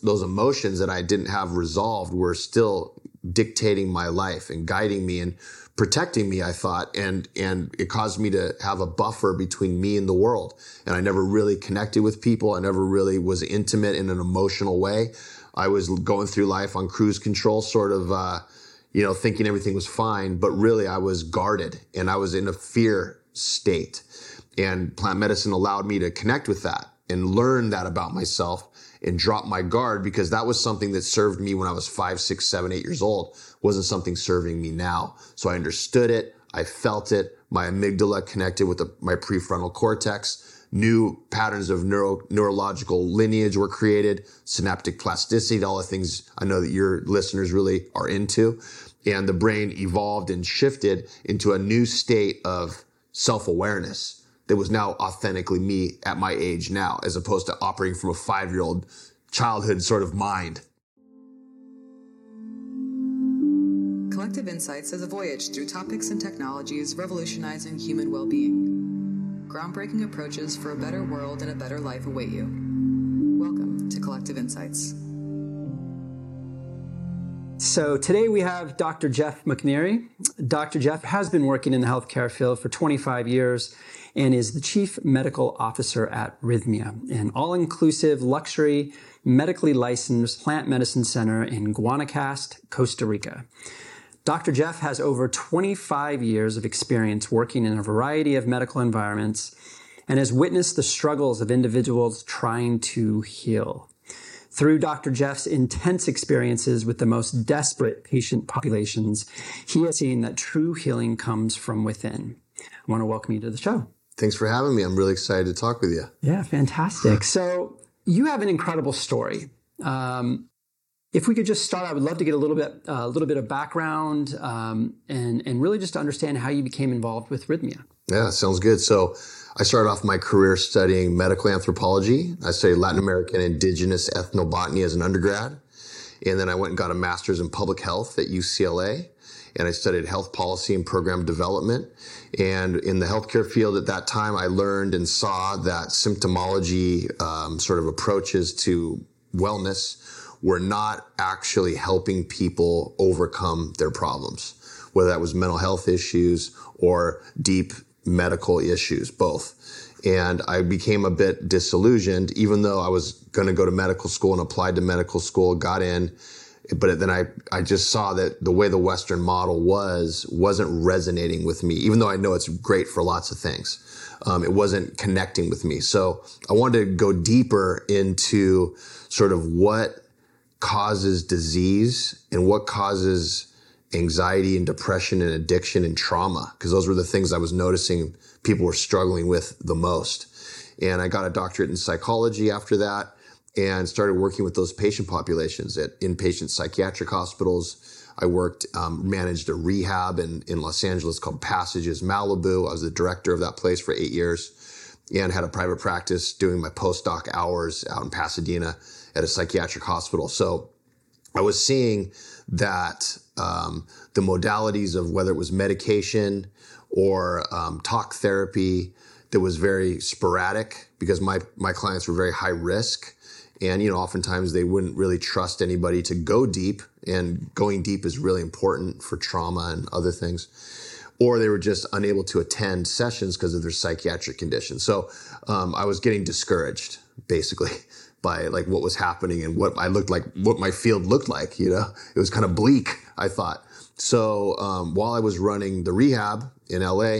those emotions that I didn't have resolved were still dictating my life and guiding me and protecting me, I thought, and and it caused me to have a buffer between me and the world. And I never really connected with people. I never really was intimate in an emotional way. I was going through life on cruise control, sort of, uh, you know, thinking everything was fine, but really I was guarded and I was in a fear state. And plant medicine allowed me to connect with that and learn that about myself and drop my guard because that was something that served me when I was five, six, seven, eight years old. Wasn't something serving me now. So I understood it. I felt it. My amygdala connected with the, my prefrontal cortex. New patterns of neuro, neurological lineage were created, synaptic plasticity, all the things I know that your listeners really are into. And the brain evolved and shifted into a new state of self awareness that was now authentically me at my age now, as opposed to operating from a five year old childhood sort of mind. Collective Insights is a voyage through topics and technologies revolutionizing human well being. Groundbreaking approaches for a better world and a better life await you. Welcome to Collective Insights. So today we have Dr. Jeff McNairy. Dr. Jeff has been working in the healthcare field for 25 years and is the Chief Medical Officer at Rythmia, an all inclusive luxury medically licensed plant medicine center in Guanacaste, Costa Rica. Dr. Jeff has over 25 years of experience working in a variety of medical environments and has witnessed the struggles of individuals trying to heal. Through Dr. Jeff's intense experiences with the most desperate patient populations, he has seen that true healing comes from within. I want to welcome you to the show. Thanks for having me. I'm really excited to talk with you. Yeah, fantastic. so you have an incredible story. Um, if we could just start, I would love to get a little bit, a uh, little bit of background, um, and and really just to understand how you became involved with Rythmia. Yeah, sounds good. So, I started off my career studying medical anthropology. I studied Latin American indigenous ethnobotany as an undergrad, and then I went and got a master's in public health at UCLA and I studied health policy and program development. And in the healthcare field at that time, I learned and saw that symptomology um, sort of approaches to wellness were not actually helping people overcome their problems, whether that was mental health issues or deep medical issues, both. And I became a bit disillusioned, even though I was going to go to medical school and applied to medical school, got in, but then I, I just saw that the way the Western model was wasn't resonating with me, even though I know it's great for lots of things. Um, it wasn't connecting with me. So I wanted to go deeper into sort of what causes disease and what causes anxiety and depression and addiction and trauma, because those were the things I was noticing people were struggling with the most. And I got a doctorate in psychology after that and started working with those patient populations at inpatient psychiatric hospitals. I worked, um, managed a rehab in, in Los Angeles called Passages Malibu. I was the director of that place for eight years and had a private practice doing my postdoc hours out in Pasadena at a psychiatric hospital. So I was seeing that um, the modalities of whether it was medication or um, talk therapy that was very sporadic because my, my clients were very high risk and, you know, oftentimes they wouldn't really trust anybody to go deep. And going deep is really important for trauma and other things. Or they were just unable to attend sessions because of their psychiatric condition. So um, I was getting discouraged, basically, by like what was happening and what I looked like, what my field looked like. You know, it was kind of bleak, I thought. So um, while I was running the rehab in LA,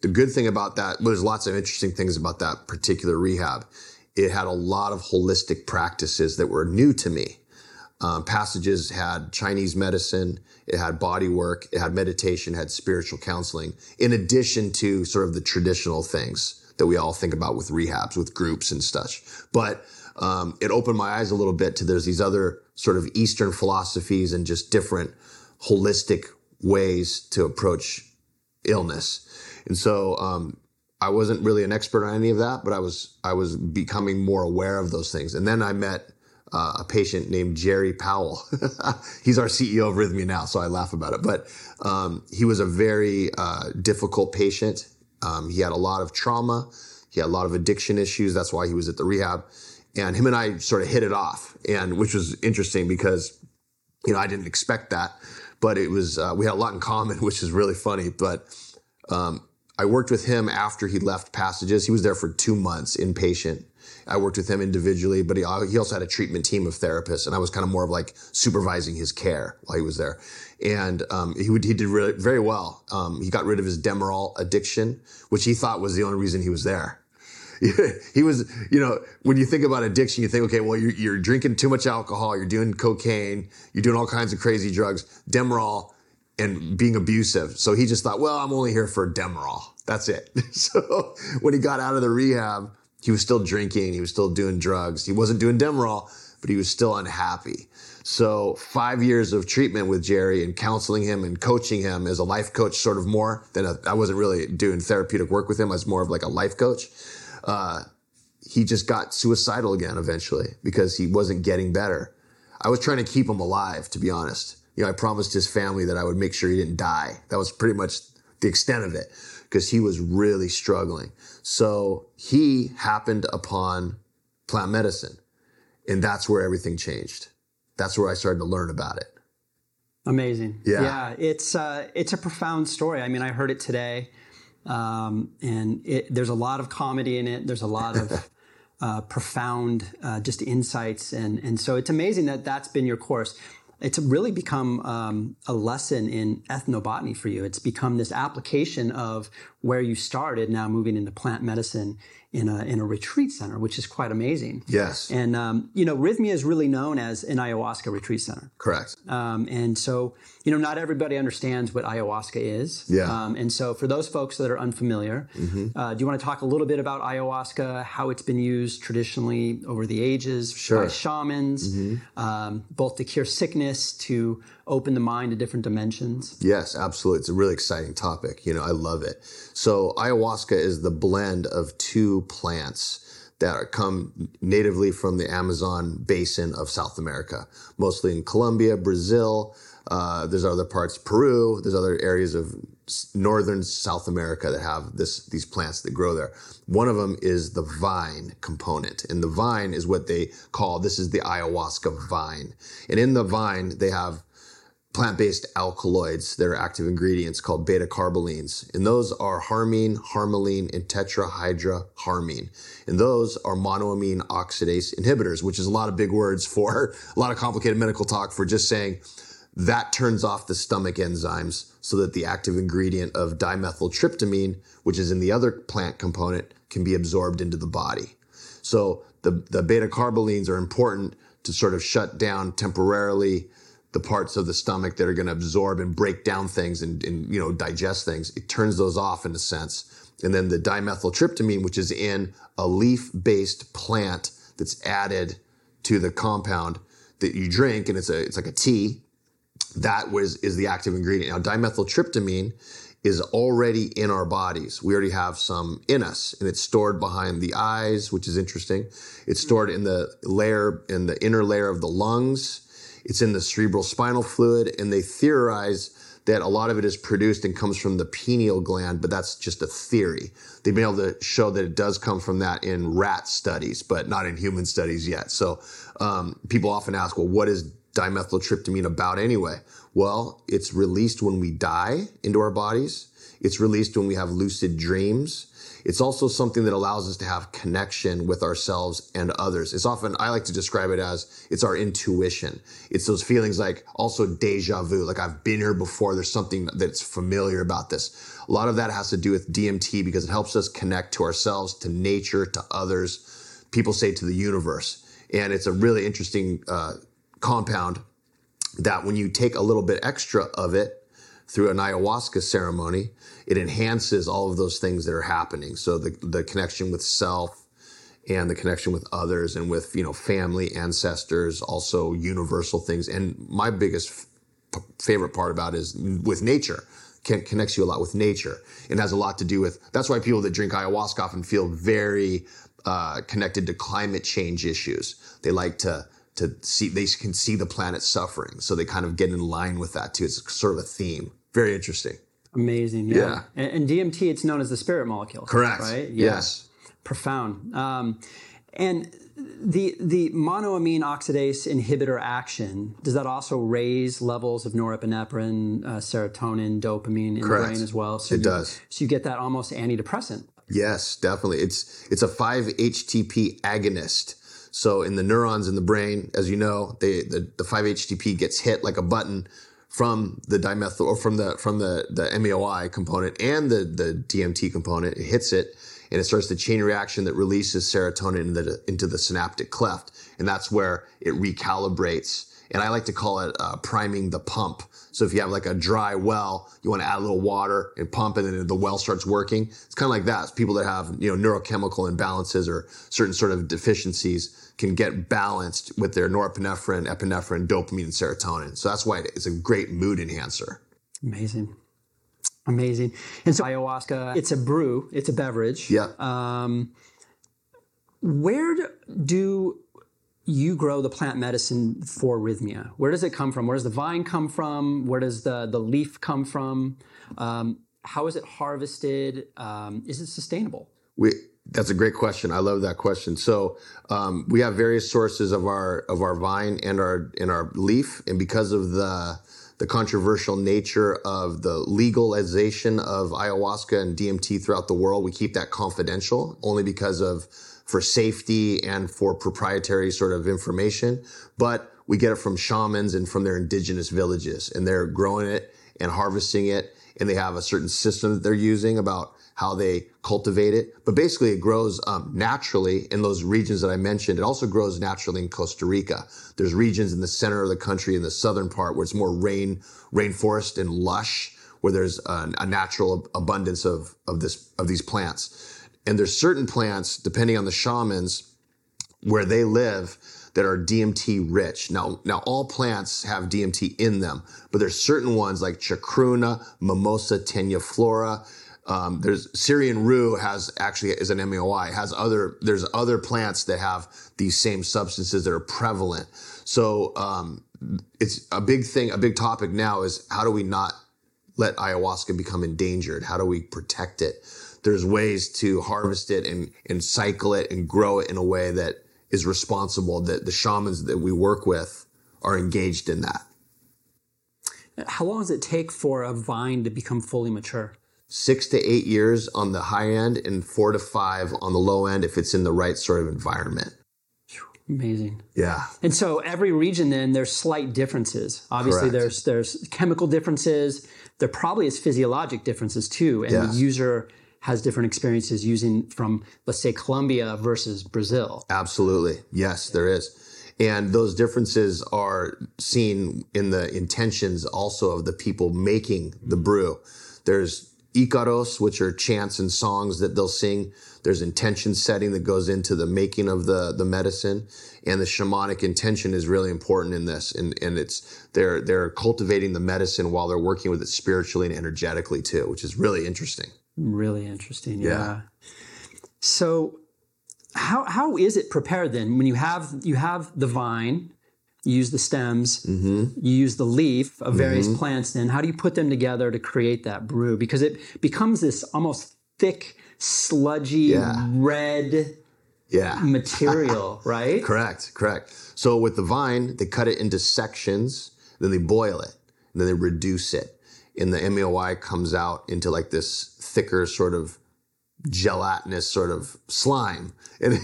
the good thing about that, well, there's lots of interesting things about that particular rehab it had a lot of holistic practices that were new to me. Um, passages had Chinese medicine, it had body work, it had meditation, it had spiritual counseling, in addition to sort of the traditional things that we all think about with rehabs, with groups and such. But um, it opened my eyes a little bit to there's these other sort of Eastern philosophies and just different holistic ways to approach illness. And so um, I wasn't really an expert on any of that, but I was I was becoming more aware of those things. And then I met uh, a patient named Gerry Powell. He's our CEO of Rythmia now, so I laugh about it. But um, he was a very uh, difficult patient. Um, he had a lot of trauma. He had a lot of addiction issues. That's why he was at the rehab. And him and I sort of hit it off, and which was interesting because you know I didn't expect that, but it was uh, we had a lot in common, which is really funny. But um, I worked with him after he left Passages. He was there for two months inpatient. I worked with him individually, but he, he also had a treatment team of therapists, and I was kind of more of like supervising his care while he was there. And um, he, would, he did really, very well. Um, he got rid of his Demerol addiction, which he thought was the only reason he was there. he was, you know, when you think about addiction, you think, okay, well, you're, you're drinking too much alcohol, you're doing cocaine, you're doing all kinds of crazy drugs, Demerol, and being abusive. So he just thought, well, I'm only here for Demerol. That's it. so when he got out of the rehab, he was still drinking, he was still doing drugs. He wasn't doing Demerol, but he was still unhappy. So five years of treatment with Gerry and counseling him and coaching him as a life coach, sort of more than a, I wasn't really doing therapeutic work with him. I was more of like a life coach uh, he just got suicidal again eventually because he wasn't getting better. I was trying to keep him alive, to be honest. You know, I promised his family that I would make sure he didn't die. That was pretty much the extent of it because he was really struggling. So he happened upon plant medicine, and that's where everything changed. That's where I started to learn about it. Amazing. Yeah. Yeah. It's uh, it's a profound story. I mean, I heard it today. Um, and it, there's a lot of comedy in it. There's a lot of uh, profound uh, just insights, and and so it's amazing that that's been your course. It's really become um, a lesson in ethnobotany for you. It's become this application of where you started, now moving into plant medicine in a in a retreat center, which is quite amazing. Yes. And um, you know, Rythmia is really known as an ayahuasca retreat center. Correct. Um, and so, you know, not everybody understands what ayahuasca is. Yeah. Um, and so, for those folks that are unfamiliar, mm-hmm. uh, do you want to talk a little bit about ayahuasca, how it's been used traditionally over the ages sure. by shamans, mm-hmm. um, both to cure sickness, to open the mind to different dimensions? Yes, absolutely. It's a really exciting topic. You know, I love it. So, ayahuasca is the blend of two plants that are, come natively from the Amazon basin of South America, mostly in Colombia, Brazil. Uh, there's other parts, Peru. There's other areas of northern South America that have this these plants that grow there. One of them is the vine component, and the vine is what they call this is the ayahuasca vine. And in the vine, they have plant-based alkaloids that are active ingredients called beta carbolines and those are harmine harmaline and tetrahydroharmine. And those are monoamine oxidase inhibitors which is a lot of big words for a lot of complicated medical talk for just saying that turns off the stomach enzymes so that the active ingredient of dimethyltryptamine which is in the other plant component can be absorbed into the body. So the, the beta carbolines are important to sort of shut down temporarily the parts of the stomach that are going to absorb and break down things and, and, you know digest things it turns those off in a sense. And then the dimethyltryptamine which is in a leaf-based plant that's added to the compound that you drink and it's a it's like a tea that was is the active ingredient. Now dimethyltryptamine is already in our bodies. We already have some in us and it's stored behind the eyes which is interesting. It's stored in the layer in the inner layer of the lungs it's in the cerebral spinal fluid, and they theorize that a lot of it is produced and comes from the pineal gland, but that's just a theory. They've been able to show that it does come from that in rat studies, but not in human studies yet. So um, people often ask, well, what is dimethyltryptamine about anyway? Well, it's released when we die into our bodies. It's released when we have lucid dreams. It's also something that allows us to have connection with ourselves and others. It's often, I like to describe it as it's our intuition. It's those feelings like also deja vu, like I've been here before. There's something that's familiar about this. A lot of that has to do with DMT because it helps us connect to ourselves, to nature, to others. People say to the universe. And it's a really interesting uh, compound that when you take a little bit extra of it, through an ayahuasca ceremony, it enhances all of those things that are happening. So the, the connection with self and the connection with others and with, you know, family, ancestors, also universal things. And my biggest f- favorite part about is with nature. Can, connects you a lot with nature. It has a lot to do with, that's why people that drink ayahuasca often feel very uh, connected to climate change issues. They like to, to see, they can see the planet suffering. So they kind of get in line with that too. It's sort of a theme. Very interesting. Amazing. Yeah. yeah. And, and, DMT, it's known as the spirit molecule. Correct. Right? Yeah. Yes. Profound. Um, And the the monoamine oxidase inhibitor action does that also raise levels of norepinephrine, uh, serotonin, dopamine in Correct. the brain as well? So It you, does. So you get that almost antidepressant. Yes, definitely. It's it's a 5-HTP agonist. So in the neurons in the brain, as you know, they, the the 5-HTP gets hit like a button from the dimethyl or from the from the the MAOI component and the the DMT component. It hits it and it starts the chain reaction that releases serotonin into the, into the synaptic cleft, and that's where it recalibrates. And I like to call it uh, priming the pump. So if you have like a dry well, you want to add a little water and pump, and then the well starts working. It's kind of like that. It's people that have you know neurochemical imbalances or certain sort of deficiencies can get balanced with their norepinephrine, epinephrine, dopamine, and serotonin. So that's why it's a great mood enhancer. Amazing. Amazing. And so ayahuasca, it's a brew, it's a beverage. Yeah. Um, where do- do you grow the plant medicine for Rythmia? Where does it come from? Where does the vine come from? Where does the, the leaf come from? Um, how is it harvested? Um, is it sustainable? We, that's a great question. I love that question. So um, we have various sources of our of our vine and our and our leaf, and because of the the controversial nature of the legalization of ayahuasca and DMT throughout the world, we keep that confidential only because of for safety and for proprietary sort of information. But we get it from shamans and from their indigenous villages, and they're growing it and harvesting it, and they have a certain system that they're using about how they cultivate it. But basically, it grows um, naturally in those regions that I mentioned. It also grows naturally in Costa Rica. There's regions in the center of the country, in the southern part, where it's more rain, rainforest and lush, where there's a, a natural abundance of of this of these plants. And there's certain plants, depending on the shamans, where they live that are DMT rich. Now, now all plants have DMT in them, but there's certain ones like chacruna, mimosa tenuiflora. Um, there's Syrian rue has actually is an MOI Has other there's other plants that have these same substances that are prevalent. So um, it's a big thing. A big topic now is how do we not let ayahuasca become endangered? How do we protect it? There's ways to harvest it and, and cycle it and grow it in a way that is responsible, that the shamans that we work with are engaged in that. How long does it take for a vine to become fully mature? Six to eight years on the high end and four to five on the low end if it's in the right sort of environment. Amazing. Yeah. And so every region then there's slight differences. Obviously Correct. there's there's chemical differences. There probably is physiologic differences too. And the user has different experiences using from let's say Colombia versus Brazil. Absolutely. Yes, there is. And those differences are seen in the intentions also of the people making the brew. There's Icaros, which are chants and songs that they'll sing. There's intention setting that goes into the making of the, the medicine. And the shamanic intention is really important in this. And, and it's, they're, they're cultivating the medicine while they're working with it spiritually and energetically too, which is really interesting. Really interesting. Yeah. Yeah. So how how is it prepared then? When you have you have the vine, you use the stems, Mm-hmm. you use the leaf of various plants. Then how do you put them together to create that brew? Because it becomes this almost thick, sludgy, Yeah. red Yeah. material, right? Correct, correct. So with the vine, they cut it into sections, then they boil it, and then they reduce it. And the MAOI comes out into like this thicker sort of gelatinous sort of slime. And,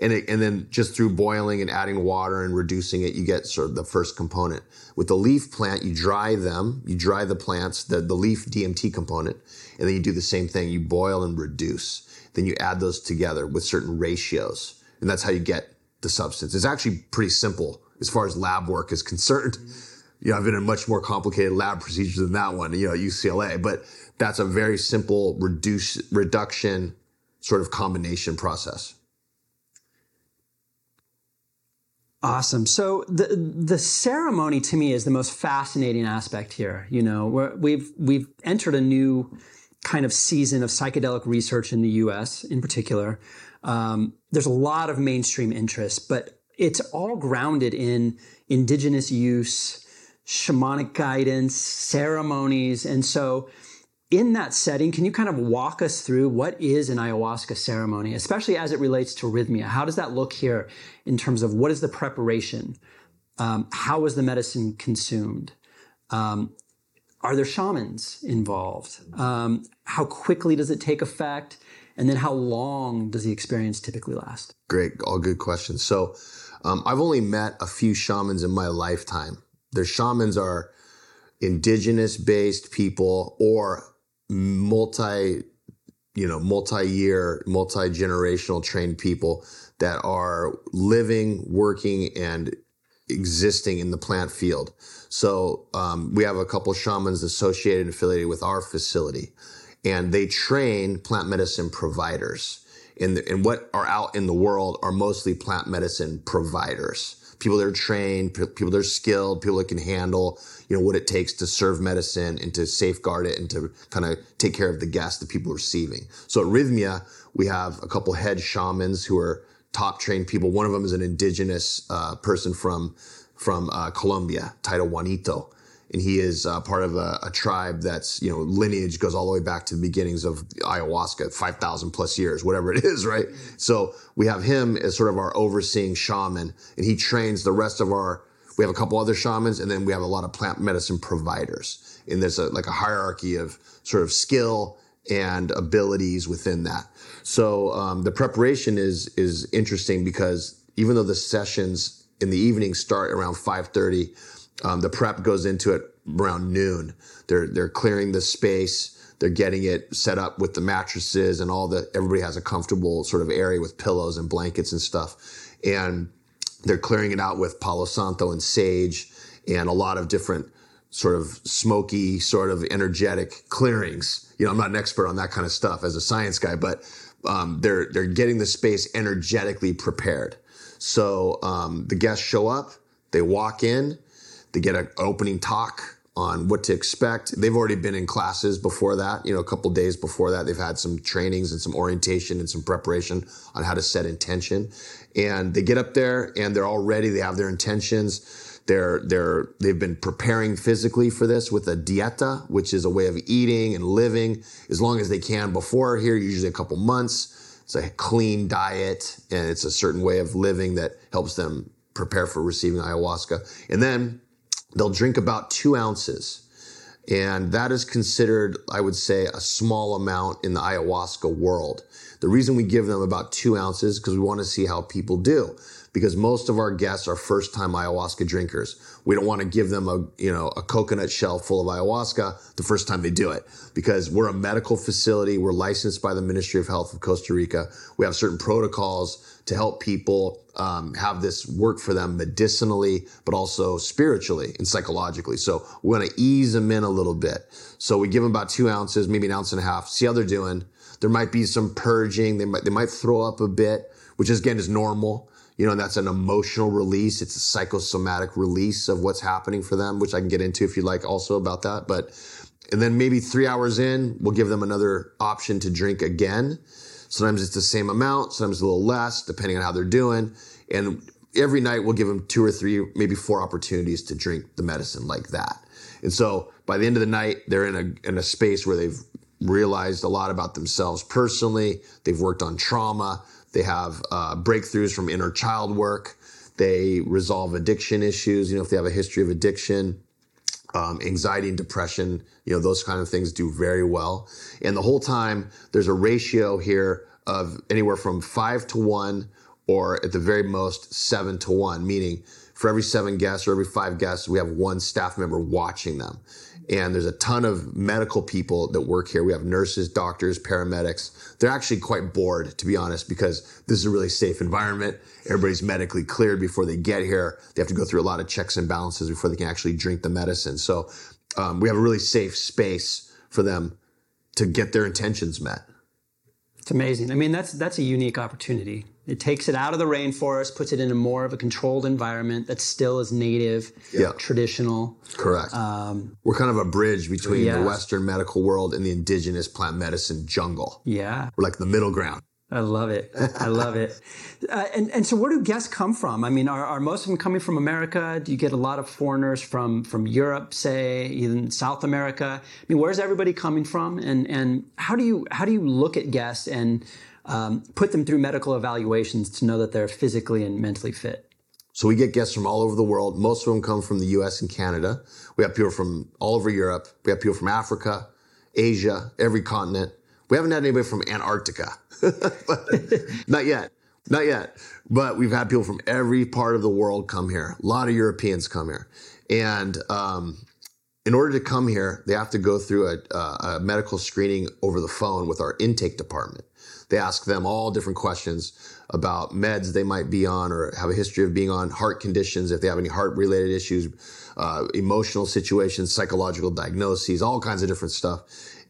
and, it, and then just through boiling and adding water and reducing it, you get sort of the first component. With the leaf plant, you dry them, you dry the plants, the, the leaf DMT component, and then you do the same thing. You boil and reduce. Then you add those together with certain ratios. And that's how you get the substance. It's actually pretty simple as far as lab work is concerned. Mm-hmm. You know, I've been in much more complicated lab procedures than that one, you know, at UCLA, but that's a very simple reduce, reduction sort of combination process. Awesome. So the the ceremony to me is the most fascinating aspect here. You know, we're, we've we've entered a new kind of season of psychedelic research in the U.S. in particular. Um, there's a lot of mainstream interest, but it's all grounded in indigenous use, shamanic guidance, ceremonies, and so in that setting, can you kind of walk us through what is an ayahuasca ceremony, especially as it relates to Rythmia? How does that look here in terms of what is the preparation? Um, how is the medicine consumed? Um, are there shamans involved? Um, how quickly does it take effect? And then how long does the experience typically last? Great, all good questions. So um, I've only met a few shamans in my lifetime. Their shamans are indigenous based people or multi you know multi-year multi-generational trained people that are living working and existing in the plant field. So um, we have a couple shamans associated and affiliated with our facility and they train plant medicine providers. And, the, and what are out in the world are mostly plant medicine providers people that are trained people that are skilled people that can handle you know what it takes to serve medicine and to safeguard it and to kind of take care of the guests the people receiving. So at Rythmia, we have a couple head shamans who are top trained people. One of them is an indigenous uh, person from from uh, Colombia Taita Juanito and he is uh, part of a, a, tribe that's you know lineage goes all the way back to the beginnings of ayahuasca 5000 plus years whatever it is right so we have him as sort of our overseeing shaman and he trains the rest of our we have a couple other shamans, and then we have a lot of plant medicine providers. And there's a, like a hierarchy of sort of skill and abilities within that. So um, the preparation is is interesting because even though the sessions in the evening start around 5:30, um, the prep goes into it around noon. They're they're clearing the space. They're getting it set up with the mattresses and all the. Everybody has a comfortable sort of area with pillows and blankets and stuff. And they're clearing it out with Palo Santo and sage and a lot of different sort of smoky, sort of energetic clearings. You know, I'm not an expert on that kind of stuff as a science guy, but um, they're they're getting the space energetically prepared. So um, the guests show up, they walk in, they get an opening talk on what to expect. They've already been in classes before that, you know, a couple days before that. They've had some trainings and some orientation and some preparation on how to set intention. And they get up there and they're all ready. They have their intentions. They're, they're, they've been preparing physically for this with a dieta, which is a way of eating and living as long as they can before here, usually a couple months. It's a clean diet and it's a certain way of living that helps them prepare for receiving ayahuasca. And then they'll drink about two ounces. And that is considered, I would say, a small amount in the ayahuasca world. The reason we give them about two ounces because we want to see how people do. Because most of our guests are first time ayahuasca drinkers. We don't want to give them a, you know, a coconut shell full of ayahuasca the first time they do it because we're a medical facility. We're licensed by the Ministry of Health of Costa Rica. We have certain protocols to help people um, have this work for them medicinally, but also spiritually and psychologically. So we want to ease them in a little bit. So we give them about two ounces, maybe an ounce and a half, see how they're doing. There might be some purging. They might, they might throw up a bit, which is, again is normal. You know, and that's an emotional release. It's a psychosomatic release of what's happening for them, which I can get into if you'd like also about that. But, and then maybe three hours in, we'll give them another option to drink again. Sometimes it's the same amount, sometimes a little less, depending on how they're doing. And every night we'll give them two or three, maybe four opportunities to drink the medicine like that. And so by the end of the night, they're in a, in a space where they've realized a lot about themselves personally. They've worked on trauma. They have uh, breakthroughs from inner child work. They resolve addiction issues. You know, if they have a history of addiction, um, anxiety and depression, you know, those kind of things do very well. And the whole time, there's a ratio here of anywhere from five to one, or at the very most, seven to one, meaning for every seven guests or every five guests, we have one staff member watching them. And there's a ton of medical people that work here. We have nurses, doctors, paramedics. They're actually quite bored, to be honest, because this is a really safe environment. Everybody's medically cleared before they get here. They have to go through a lot of checks and balances before they can actually drink the medicine. So um, we have a really safe space for them to get their intentions met. It's amazing. I mean, that's that's a unique opportunity. It takes it out of the rainforest, puts it in a more of a controlled environment that still is native, yeah. traditional. Correct. Um, We're kind of a bridge between yeah. the Western medical world and the indigenous plant medicine jungle. Yeah. We're like the middle ground. I love it. I love it. Uh, and, and so where do guests come from? I mean, are, are most of them coming from America? Do you get a lot of foreigners from, from Europe, say, even South America? I mean, where's everybody coming from? And, and how do you, how do you look at guests and um, put them through medical evaluations to know that they're physically and mentally fit? So we get guests from all over the world. Most of them come from the US and Canada. We have people from all over Europe. We have people from Africa, Asia, every continent. We haven't had anybody from Antarctica. not yet. Not yet. But we've had people from every part of the world come here. A lot of Europeans come here. And um, in order to come here, they have to go through a, a, medical screening over the phone with our intake department. They ask them all different questions about meds they might be on or have a history of being on, heart conditions, if they have any heart related issues, uh, emotional situations, psychological diagnoses, all kinds of different stuff.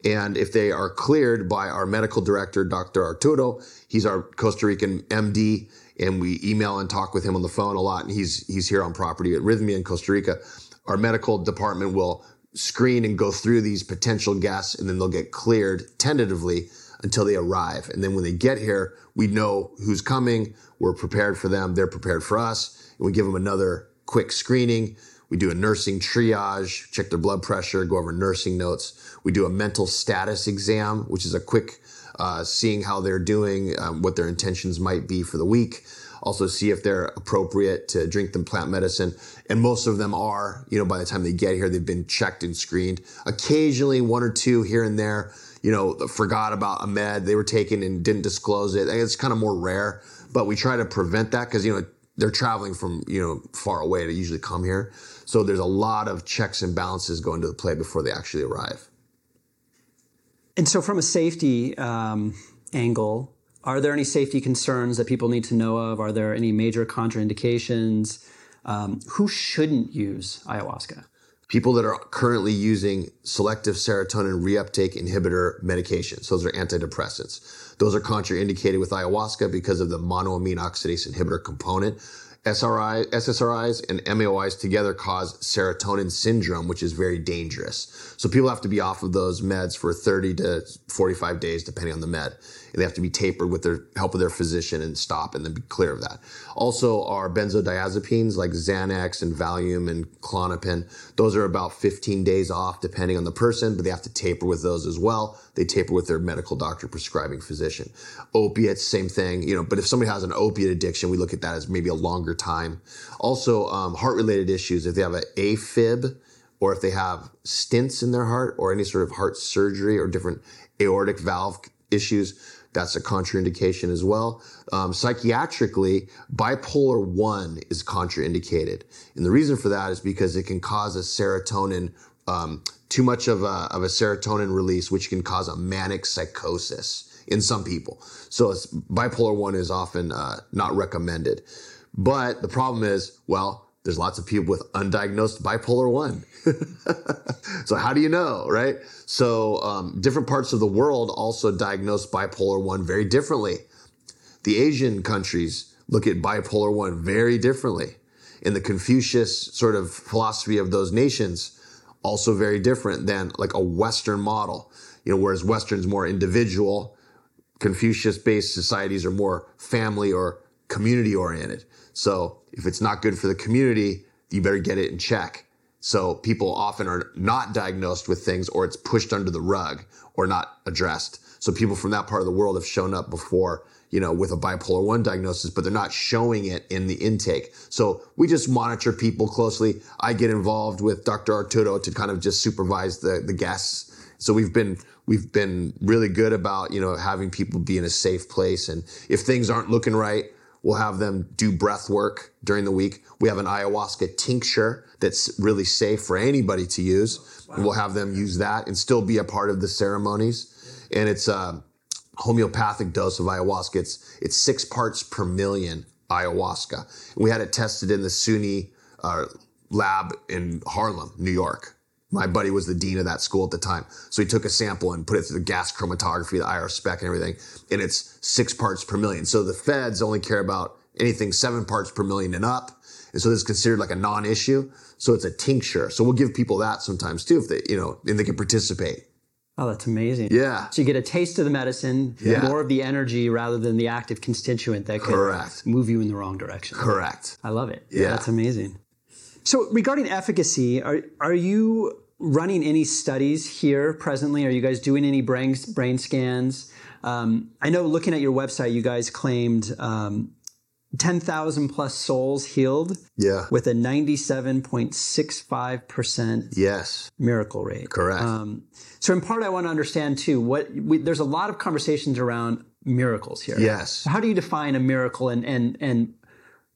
And if they are cleared by our medical director, Dr. Arturo, he's our Costa Rican MD, and we email and talk with him on the phone a lot. And he's he's here on property at Rythmia in Costa Rica. Our medical department will screen and go through these potential guests, and then they'll get cleared tentatively until they arrive. And then when they get here, we know who's coming. We're prepared for them. They're prepared for us. And we give them another quick screening. We do a nursing triage, check their blood pressure, go over nursing notes. We do a mental status exam, which is a quick uh, seeing how they're doing, um, what their intentions might be for the week. Also, see if they're appropriate to drink the plant medicine. And most of them are, you know, by the time they get here, they've been checked and screened. Occasionally, one or two here and there, you know, forgot about a med they were taking and didn't disclose it. It's kind of more rare, but we try to prevent that because, you know, they're traveling from, you know, far away to usually come here. So there's a lot of checks and balances going to the play before they actually arrive. And so, from a safety um, angle, are there any safety concerns that people need to know of? Are there any major contraindications? Um, who shouldn't use ayahuasca? People that are currently using selective serotonin reuptake inhibitor medications. Those are antidepressants. Those are contraindicated with ayahuasca because of the monoamine oxidase inhibitor component. SRI, SSRIs and MAOIs together cause serotonin syndrome, which is very dangerous. So people have to be off of those meds for 30 to 45 days, depending on the med. They have to be tapered with their help of their physician and stop and then be clear of that. Also, our benzodiazepines like Xanax and Valium and Klonopin, those are about 15 days off, depending on the person, but they have to taper with those as well. They taper with their medical doctor prescribing physician. Opiates, same thing, you know, but if somebody has an opiate addiction, we look at that as maybe a longer time. Also, um, heart related issues, if they have an AFib, or if they have stents in their heart or any sort of heart surgery or different aortic valve issues, that's a contraindication as well. Um, psychiatrically, bipolar 1 is contraindicated. And the reason for that is because it can cause a serotonin, um, too much of a, of a serotonin release, which can cause a manic psychosis in some people. So bipolar 1 is often uh, not recommended. But the problem is, well, there's lots of people with undiagnosed bipolar 1. so how do you know, right? So um, different parts of the world also diagnose bipolar 1 very differently. The Asian countries look at bipolar 1 very differently. In the Confucius sort of philosophy of those nations, also very different than like a Western model. You know, whereas Western's more individual, Confucius based societies are more family or community oriented. So if it's not good for the community, you better get it in check. So people often are not diagnosed with things or it's pushed under the rug or not addressed. So people from that part of the world have shown up before, you know, with a bipolar 1 diagnosis, but they're not showing it in the intake. So we just monitor people closely. I get involved with Dr. Arturo to kind of just supervise the, the guests. So we've been, we've been really good about, you know, having people be in a safe place. And if things aren't looking right, We'll have them do breath work during the week. We have an ayahuasca tincture that's really safe for anybody to use. Wow. We'll have them use that and still be a part of the ceremonies. And it's a homeopathic dose of ayahuasca. It's, it's six parts per million ayahuasca. And we had it tested in the SUNY uh, lab in Harlem, New York. My buddy was the dean of that school at the time. So he took a sample and put it through the gas chromatography, the IR spec and everything. And it's six parts per million. So the feds only care about anything seven parts per million and up. And so this is considered like a non-issue. So it's a tincture. So we'll give people that sometimes too, if they, you know, and they can participate. Oh, that's amazing. Yeah. So you get a taste of the medicine, Yeah. more of the energy rather than the active constituent that could Correct. move you in the wrong direction. Correct. I love it. Yeah. That's amazing. So regarding efficacy, are are you running any studies here presently? Are you guys doing any brain brain scans? Um, I know looking at your website, you guys claimed um, 10,000 plus souls healed Yeah. with a 97.65% Yes. miracle rate. Correct. Um, so in part, I want to understand too. What we, there's a lot of conversations around miracles here. Yes. How do you define a miracle, and and and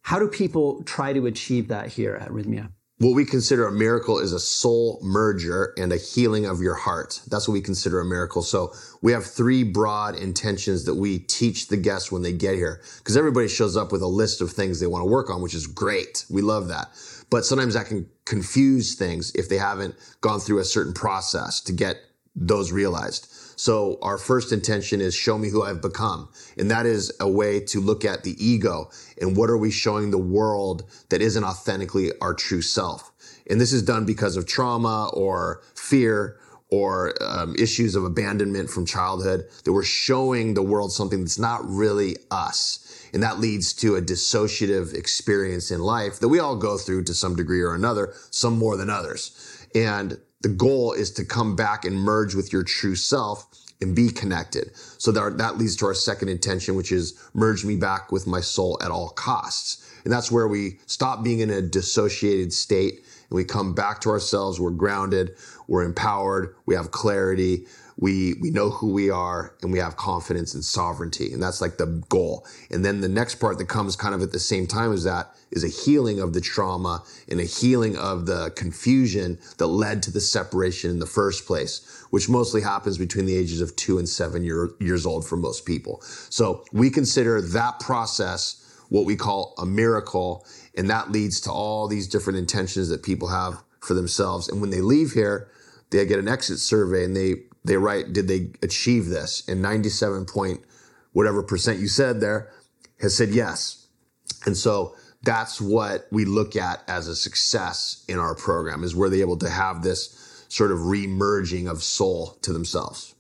how do people try to achieve that here at Rythmia? What we consider a miracle is a soul merger and a healing of your heart. That's what we consider a miracle. So we have three broad intentions that we teach the guests when they get here. Because everybody shows up with a list of things they want to work on, which is great. We love that. But sometimes that can confuse things if they haven't gone through a certain process to get those realized. So our first intention is show me who I've become. And that is a way to look at the ego and what are we showing the world that isn't authentically our true self. And this is done because of trauma or fear or um, issues of abandonment from childhood that we're showing the world something that's not really us. And that leads to a dissociative experience in life that we all go through to some degree or another, some more than others. And the goal is to come back and merge with your true self and be connected. So that, that leads to our second intention, which is merge me back with my soul at all costs. And that's where we stop being in a dissociated state and we come back to ourselves. We're grounded, we're empowered, we have clarity, we we know who we are, and we have confidence and sovereignty. And that's like the goal. And then the next part that comes kind of at the same time as that is a healing of the trauma and a healing of the confusion that led to the separation in the first place, which mostly happens between the ages of two and seven year, years old for most people. So we consider that process what we call a miracle. And that leads to all these different intentions that people have for themselves. And when they leave here, they get an exit survey and they, they write, did they achieve this? And 97 point whatever percent you said there has said yes. And so that's what we look at as a success in our program is were they're able to have this sort of remerging of soul to themselves.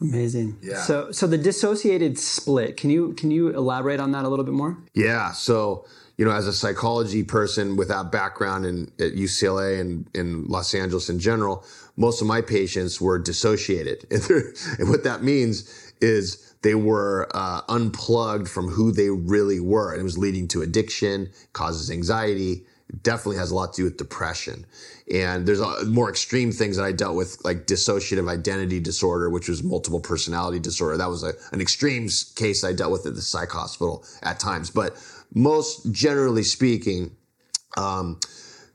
Amazing. Yeah. So so the dissociated split. Can you can you elaborate on that a little bit more? Yeah. So, you know, as a psychology person with that background in at UCLA and in Los Angeles in general, most of my patients were dissociated. And, what that means is they were uh, unplugged from who they really were. And it was leading to addiction, causes anxiety, it definitely has a lot to do with depression. And there's a, more extreme things that I dealt with, like dissociative identity disorder, which was multiple personality disorder. That was a, an extreme case I dealt with at the psych hospital at times. But most generally speaking, um,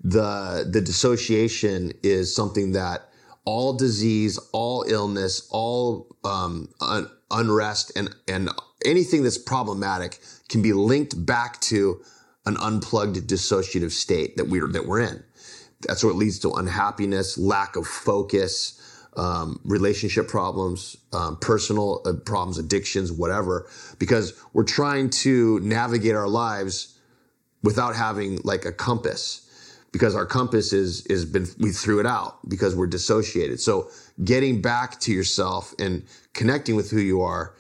the the dissociation is something that all disease, all illness, all um, un- unrest, and and anything that's problematic can be linked back to an unplugged dissociative state that we're that we're in. That's what leads to unhappiness, lack of focus, um, relationship problems, um, personal uh, problems, addictions, whatever. Because we're trying to navigate our lives without having like a compass because our compass is is been we threw it out because we're dissociated. So getting back to yourself and connecting with who you are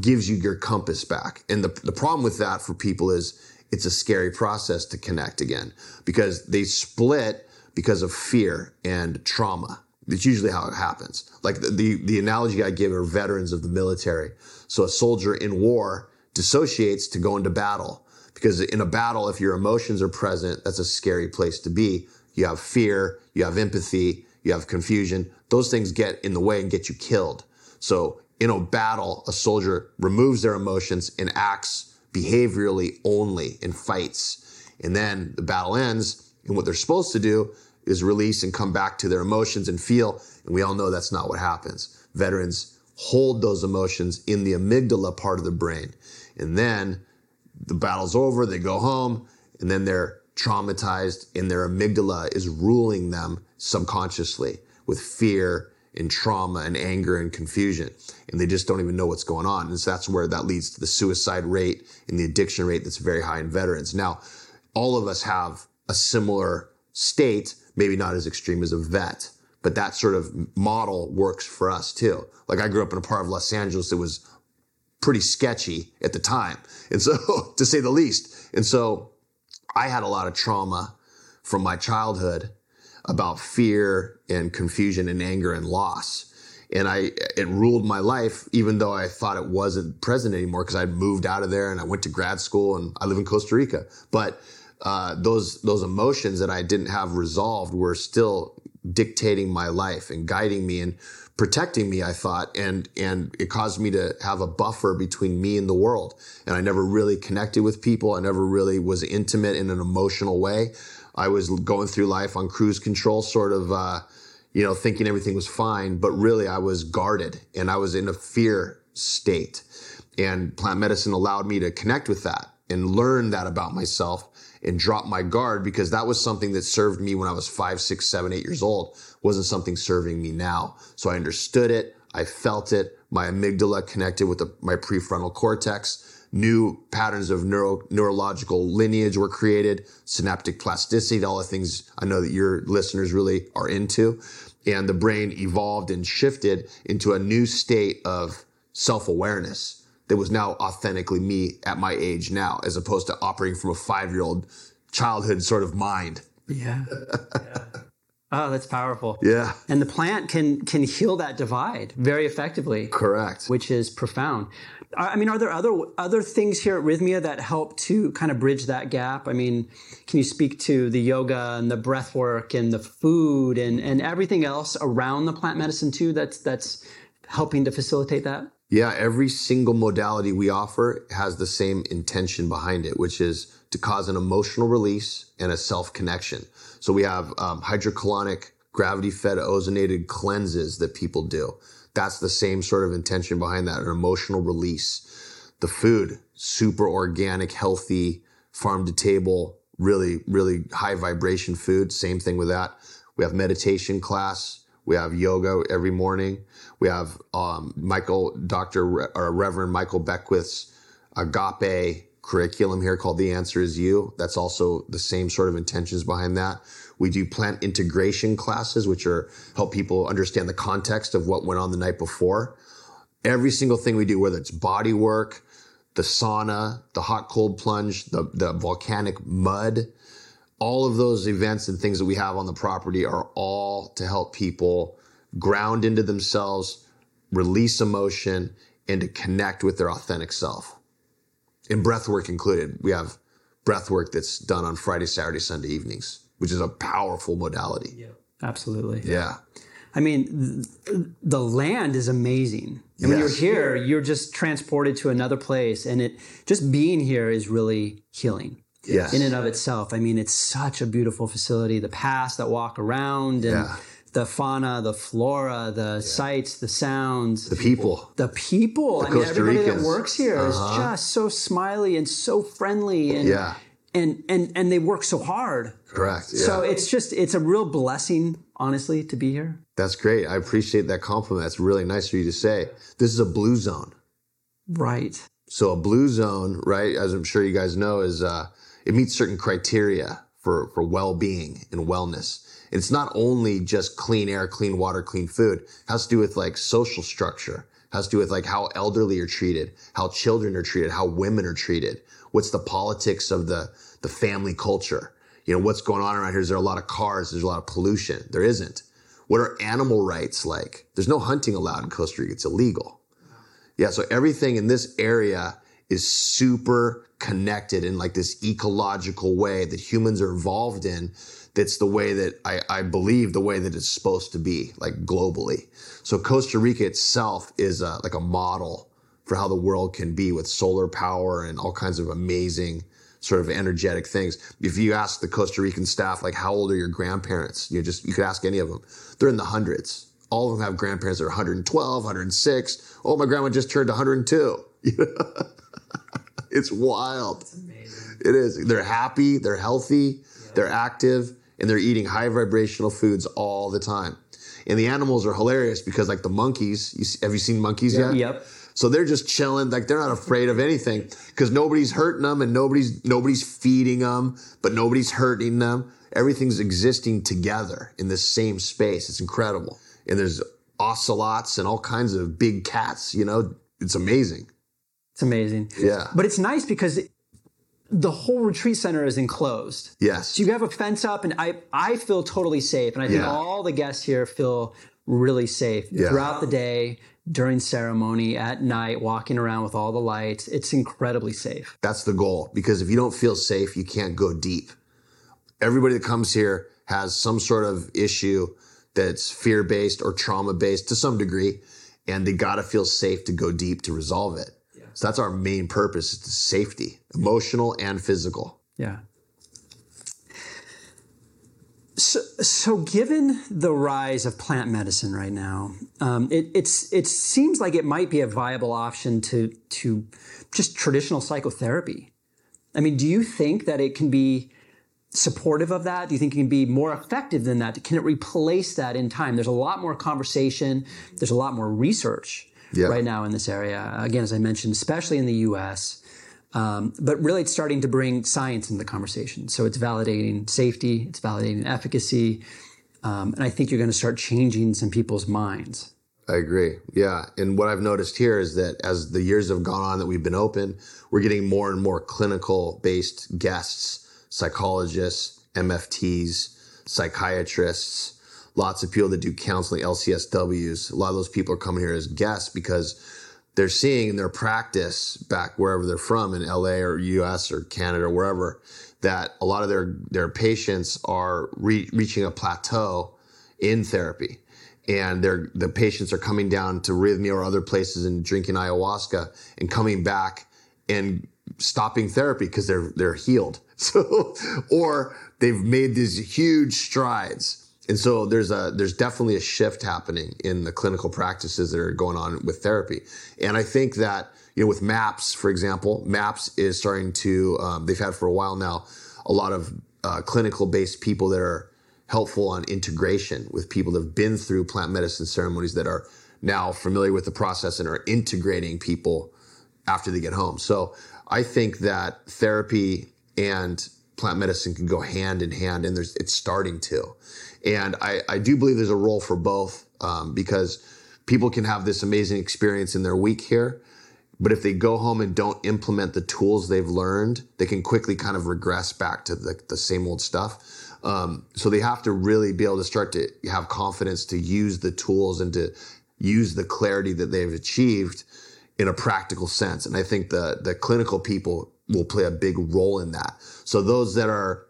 gives you your compass back. And the, the problem with that for people is it's a scary process to connect again because they split because of fear and trauma. It's usually how it happens. Like the, the, the analogy i give are veterans of the military. So a soldier in war dissociates to go into battle because in a battle, if your emotions are present, that's a scary place to be. You have fear, you have empathy, you have confusion. Those things get in the way and get you killed. So in a battle, a soldier removes their emotions and acts behaviorally only and fights. And then the battle ends, and what they're supposed to do is release and come back to their emotions and feel. And we all know that's not what happens. Veterans hold those emotions in the amygdala part of the brain. And then the battle's over, they go home, and then they're traumatized, and their amygdala is ruling them subconsciously with fear and trauma and anger and confusion. And they just don't even know what's going on. And so that's where that leads to the suicide rate and the addiction rate that's very high in veterans. Now, all of us have a similar state, maybe not as extreme as a vet, but that sort of model works for us too. Like I grew up in a part of Los Angeles that was pretty sketchy at the time. And so, to say the least. And so I had a lot of trauma from my childhood about fear and confusion and anger and loss. And I, it ruled my life, even though I thought it wasn't present anymore because I'd moved out of there and I went to grad school and I live in Costa Rica. But uh, those those emotions that I didn't have resolved were still dictating my life and guiding me and protecting me, I thought, and and it caused me to have a buffer between me and the world. And I never really connected with people. I never really was intimate in an emotional way. I was going through life on cruise control, sort of, uh, you know, thinking everything was fine, but really I was guarded and I was in a fear state. And plant medicine allowed me to connect with that and learn that about myself and drop my guard because that was something that served me when I was five, six, seven, eight years old. Wasn't something serving me now. So I understood it. I felt it. My amygdala connected with the, my prefrontal cortex. New patterns of neuro, neurological lineage were created, synaptic plasticity, all the things I know that your listeners really are into. And the brain evolved and shifted into a new state of self awareness that was now authentically me at my age now, as opposed to operating from a five year old childhood sort of mind. Yeah. yeah. Oh, that's powerful. Yeah. And the plant can can heal that divide very effectively. Correct. Which is profound. I mean, are there other other things here at Rythmia that help to kind of bridge that gap? I mean, can you speak to the yoga and the breath work and the food and, and everything else around the plant medicine too that's that's helping to facilitate that? Yeah, every single modality we offer has the same intention behind it, which is to cause an emotional release and a self connection. So we have um, hydrocolonic gravity fed ozonated cleanses that people do. That's the same sort of intention behind that, an emotional release. The food, super organic, healthy, farm to table, really, really high vibration food. Same thing with that. We have meditation class. We have yoga every morning. We have um, Michael, Dr. or Reverend Michael Beckwith's agape curriculum here called The Answer Is You. That's also the same sort of intentions behind that. We do plant integration classes, which are help people understand the context of what went on the night before. Every single thing we do, whether it's body work, the sauna, the hot cold plunge, the, the volcanic mud, all of those events and things that we have on the property are all to help people ground into themselves, release emotion, and to connect with their authentic self. And breath work included. We have breath work that's done on Friday, Saturday, Sunday evenings, which is a powerful modality. Yeah, absolutely. Yeah. I mean, th- the land is amazing. And when you're here, you're just transported to another place, and it just being here is really healing. Yes. In and of itself. I mean, it's such a beautiful facility. The paths that walk around and Yeah. The fauna, the flora, the sights, the sounds, The people. the people. I mean, Costa everybody Ricans. that works here is just so smiley and so friendly, and Yeah. and and and they work so hard. Correct. So it's just it's a real blessing, honestly, to be here. That's great. I appreciate that compliment. That's really nice for you to say. This is a blue zone. Right. So a blue zone, right, as I'm sure you guys know, is uh, it meets certain criteria for for well-being and wellness. It's not only just clean air, clean water, clean food. It has to do with like social structure. It has to do with like how elderly are treated, how children are treated, how women are treated. What's the politics of the the family culture? You know, what's going on around here? Is there a lot of cars? There's a lot of pollution. There isn't. What are animal rights like? There's no hunting allowed in Costa Rica. It's illegal. Yeah, so everything in this area is super connected in like this ecological way that humans are involved in. That's the way that I, I believe the way that it's supposed to be, like globally. So Costa Rica itself is a, like a model for how the world can be with solar power and all kinds of amazing sort of energetic things. If you ask the Costa Rican staff, like, how old are your grandparents? You just, you could ask any of them. They're in the hundreds. All of them have grandparents that are 112, 106. Oh, my grandma just turned 102. it's wild. It is. They're happy, they're healthy, they're active, and they're eating high vibrational foods all the time. And the animals are hilarious because, like the monkeys, you see, have you seen monkeys yet? Yep. So they're just chilling, like they're not afraid of anything because nobody's hurting them and nobody's nobody's feeding them, but nobody's hurting them. everything's existing together in the same space. It's incredible. And there's ocelots and all kinds of big cats, you know, it's amazing. It's amazing. Yeah. But it's nice because the whole retreat center is enclosed. Yes. So you have a fence up, and I I feel totally safe, and I think Yeah. all the guests here feel really safe Yeah. throughout the day, during ceremony, at night, walking around with all the lights. It's incredibly safe. That's the goal because if you don't feel safe, you can't go deep. Everybody that comes here has some sort of issue that's fear based or trauma based to some degree, and they got to feel safe to go deep to resolve it. So that's our main purpose: is safety, emotional and physical. Yeah. So, so given the rise of plant medicine right now, um, it, it's it seems like it might be a viable option to to just traditional psychotherapy. I mean, do you think that it can be supportive of that? Do you think it can be more effective than that? Can it replace that in time? There's a lot more conversation. There's a lot more research Yeah. right now in this area. Again, as I mentioned, especially in the U.S. Um, but really, it's starting to bring science into the conversation. So it's validating safety, it's validating efficacy, um, and I think you're going to start changing some people's minds. I agree. Yeah. And what I've noticed here is that as the years have gone on that we've been open, we're getting more and more clinical based guests, psychologists, MFTs, psychiatrists, lots of people that do counseling, LCSWs. A lot of those people are coming here as guests because they're seeing in their practice back wherever they're from in LA or US or Canada or wherever that a lot of their, their patients are re- reaching a plateau in therapy and they're the patients are coming down to Rythmia or other places and drinking ayahuasca and coming back and stopping therapy because they're they're healed. So or they've made these huge strides. And so there's a there's definitely a shift happening in the clinical practices that are going on with therapy. And I think that you know with MAPS, for example, MAPS is starting to um, they've had for a while now a lot of uh, clinical based people that are helpful on integration with people that have been through plant medicine ceremonies that are now familiar with the process and are integrating people after they get home. So I think that therapy and plant medicine can go hand in hand, and there's it's starting to. And I, I do believe there's a role for both um, because people can have this amazing experience in their week here. But if they go home and don't implement the tools they've learned, they can quickly kind of regress back to the, the same old stuff. Um, so they have to really be able to start to have confidence to use the tools and to use the clarity that they've achieved in a practical sense. And I think the the clinical people will play a big role in that. So those that are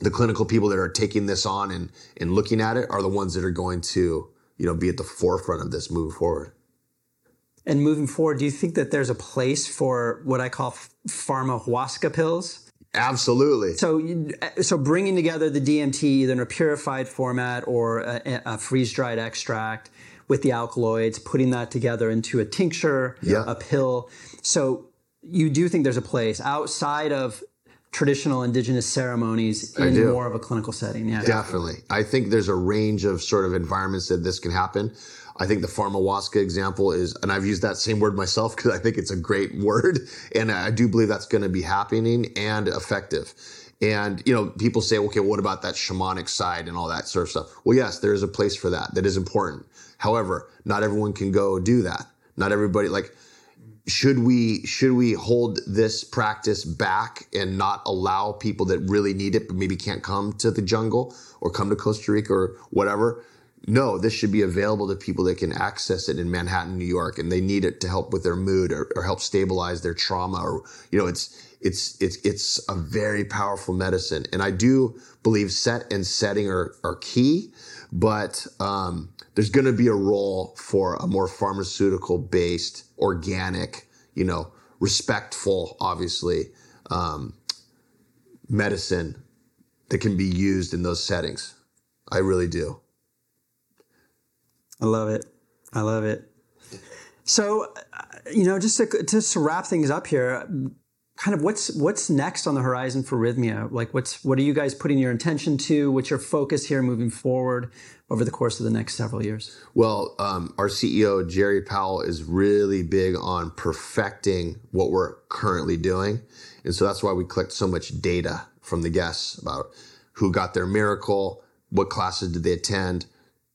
the clinical people that are taking this on and and looking at it are the ones that are going to you know be at the forefront of this moving forward. And moving forward, do you think that there's a place for what I call pharma pharmahuasca pills? Absolutely. So, you- so bringing together the DMT either in a purified format or a, a freeze-dried extract with the alkaloids, putting that together into a tincture, Yeah. a pill. So, you do think there's a place outside of traditional indigenous ceremonies in more of a clinical setting? Yeah. Definitely. I think there's a range of sort of environments that this can happen. I think the pharmahuasca example is, and I've used that same word myself because I think it's a great word. And I do believe that's going to be happening and effective. And, you know, people say, okay, what about that shamanic side and all that sort of stuff? Well, yes, there is a place for that. That is important. However, not everyone can go do that. Not everybody, like, should we should we hold this practice back and not allow people that really need it but maybe can't come to the jungle or come to Costa Rica or whatever? No, this should be available to people that can access it in Manhattan, New York, and they need it to help with their mood or, or help stabilize their trauma or you know, it's it's it's it's a very powerful medicine. And I do believe set and setting are are key, but um, there's going to be a role for a more pharmaceutical based, organic, you know, respectful, obviously, um, medicine that can be used in those settings. I really do. I love it. I love it. So, uh, you know, just to, just to wrap things up here, kind of what's what's next on the horizon for Rythmia? Like, what's what are you guys putting your attention to? What's your focus here moving forward over the course of the next several years? Well, um, our CEO, Gerry Powell, is really big on perfecting what we're currently doing. And so that's why we collect so much data from the guests about who got their miracle, what classes did they attend,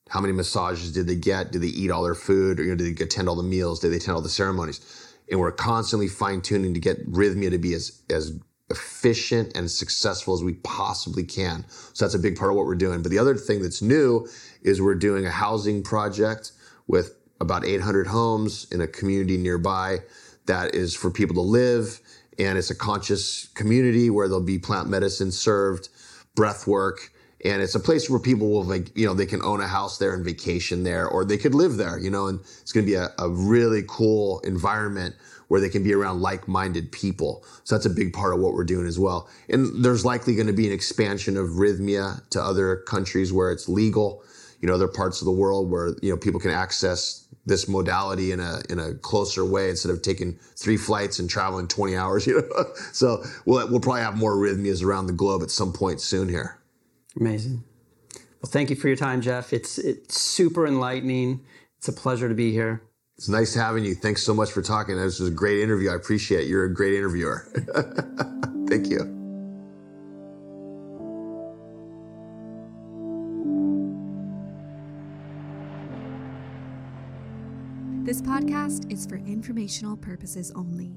how many massages did they get, did they eat all their food, or you know, did they attend all the meals, did they attend all the ceremonies? And we're constantly fine tuning to get Rythmia to be as as efficient and successful as we possibly can. So that's a big part of what we're doing. But the other thing that's new is we're doing a housing project with about 800 homes in a community nearby that is for people to live. And it's a conscious community where there'll be plant medicine served, breath work. And it's a place where people will like, you know, they can own a house there and vacation there, or they could live there, you know, and it's going to be a, a really cool environment where they can be around like-minded people. So that's a big part of what we're doing as well. And there's likely going to be an expansion of Rythmia to other countries where it's legal, you know, other parts of the world where, you know, people can access this modality in a in a closer way instead of taking three flights and traveling 20 hours, you know. so we'll we'll probably have more Rythmias around the globe at some point soon here. Amazing. Well, thank you for your time, Jeff. It's it's super enlightening. It's a pleasure to be here. It's nice having you. Thanks so much for talking. This was a great interview. I appreciate it. You're a great interviewer. Thank you. This podcast is for informational purposes only.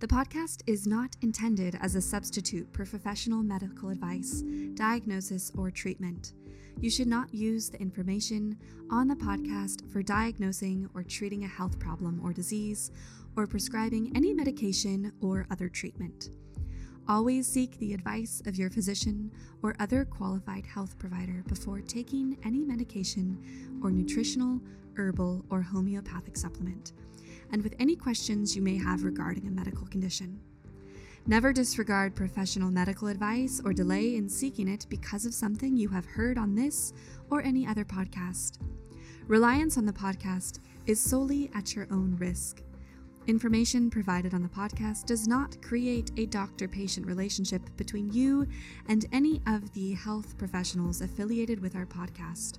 The podcast is not intended as a substitute for professional medical advice, diagnosis, or treatment. You should not use the information on the podcast for diagnosing or treating a health problem or disease, or prescribing any medication or other treatment. Always seek the advice of your physician or other qualified health provider before taking any medication or nutritional, herbal, or homeopathic supplement, and with any questions you may have regarding a medical condition. Never disregard professional medical advice or delay in seeking it because of something you have heard on this or any other podcast. Reliance on the podcast is solely at your own risk. Information provided on the podcast does not create a doctor patient relationship between you and any of the health professionals affiliated with our podcast.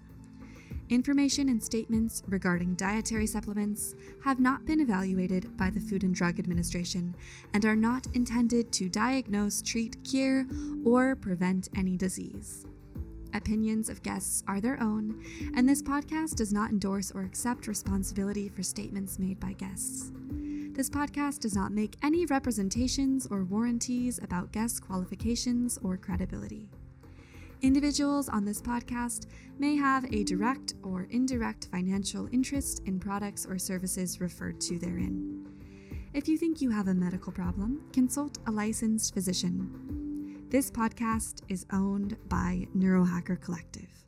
Information and statements regarding dietary supplements have not been evaluated by the Food and Drug Administration and are not intended to diagnose, treat, cure, or prevent any disease. Opinions of guests are their own, and this podcast does not endorse or accept responsibility for statements made by guests. This podcast does not make any representations or warranties about guest qualifications or credibility. Individuals on this podcast may have a direct or indirect financial interest in products or services referred to therein. If you think you have a medical problem, consult a licensed physician. This podcast is owned by Neurohacker Collective.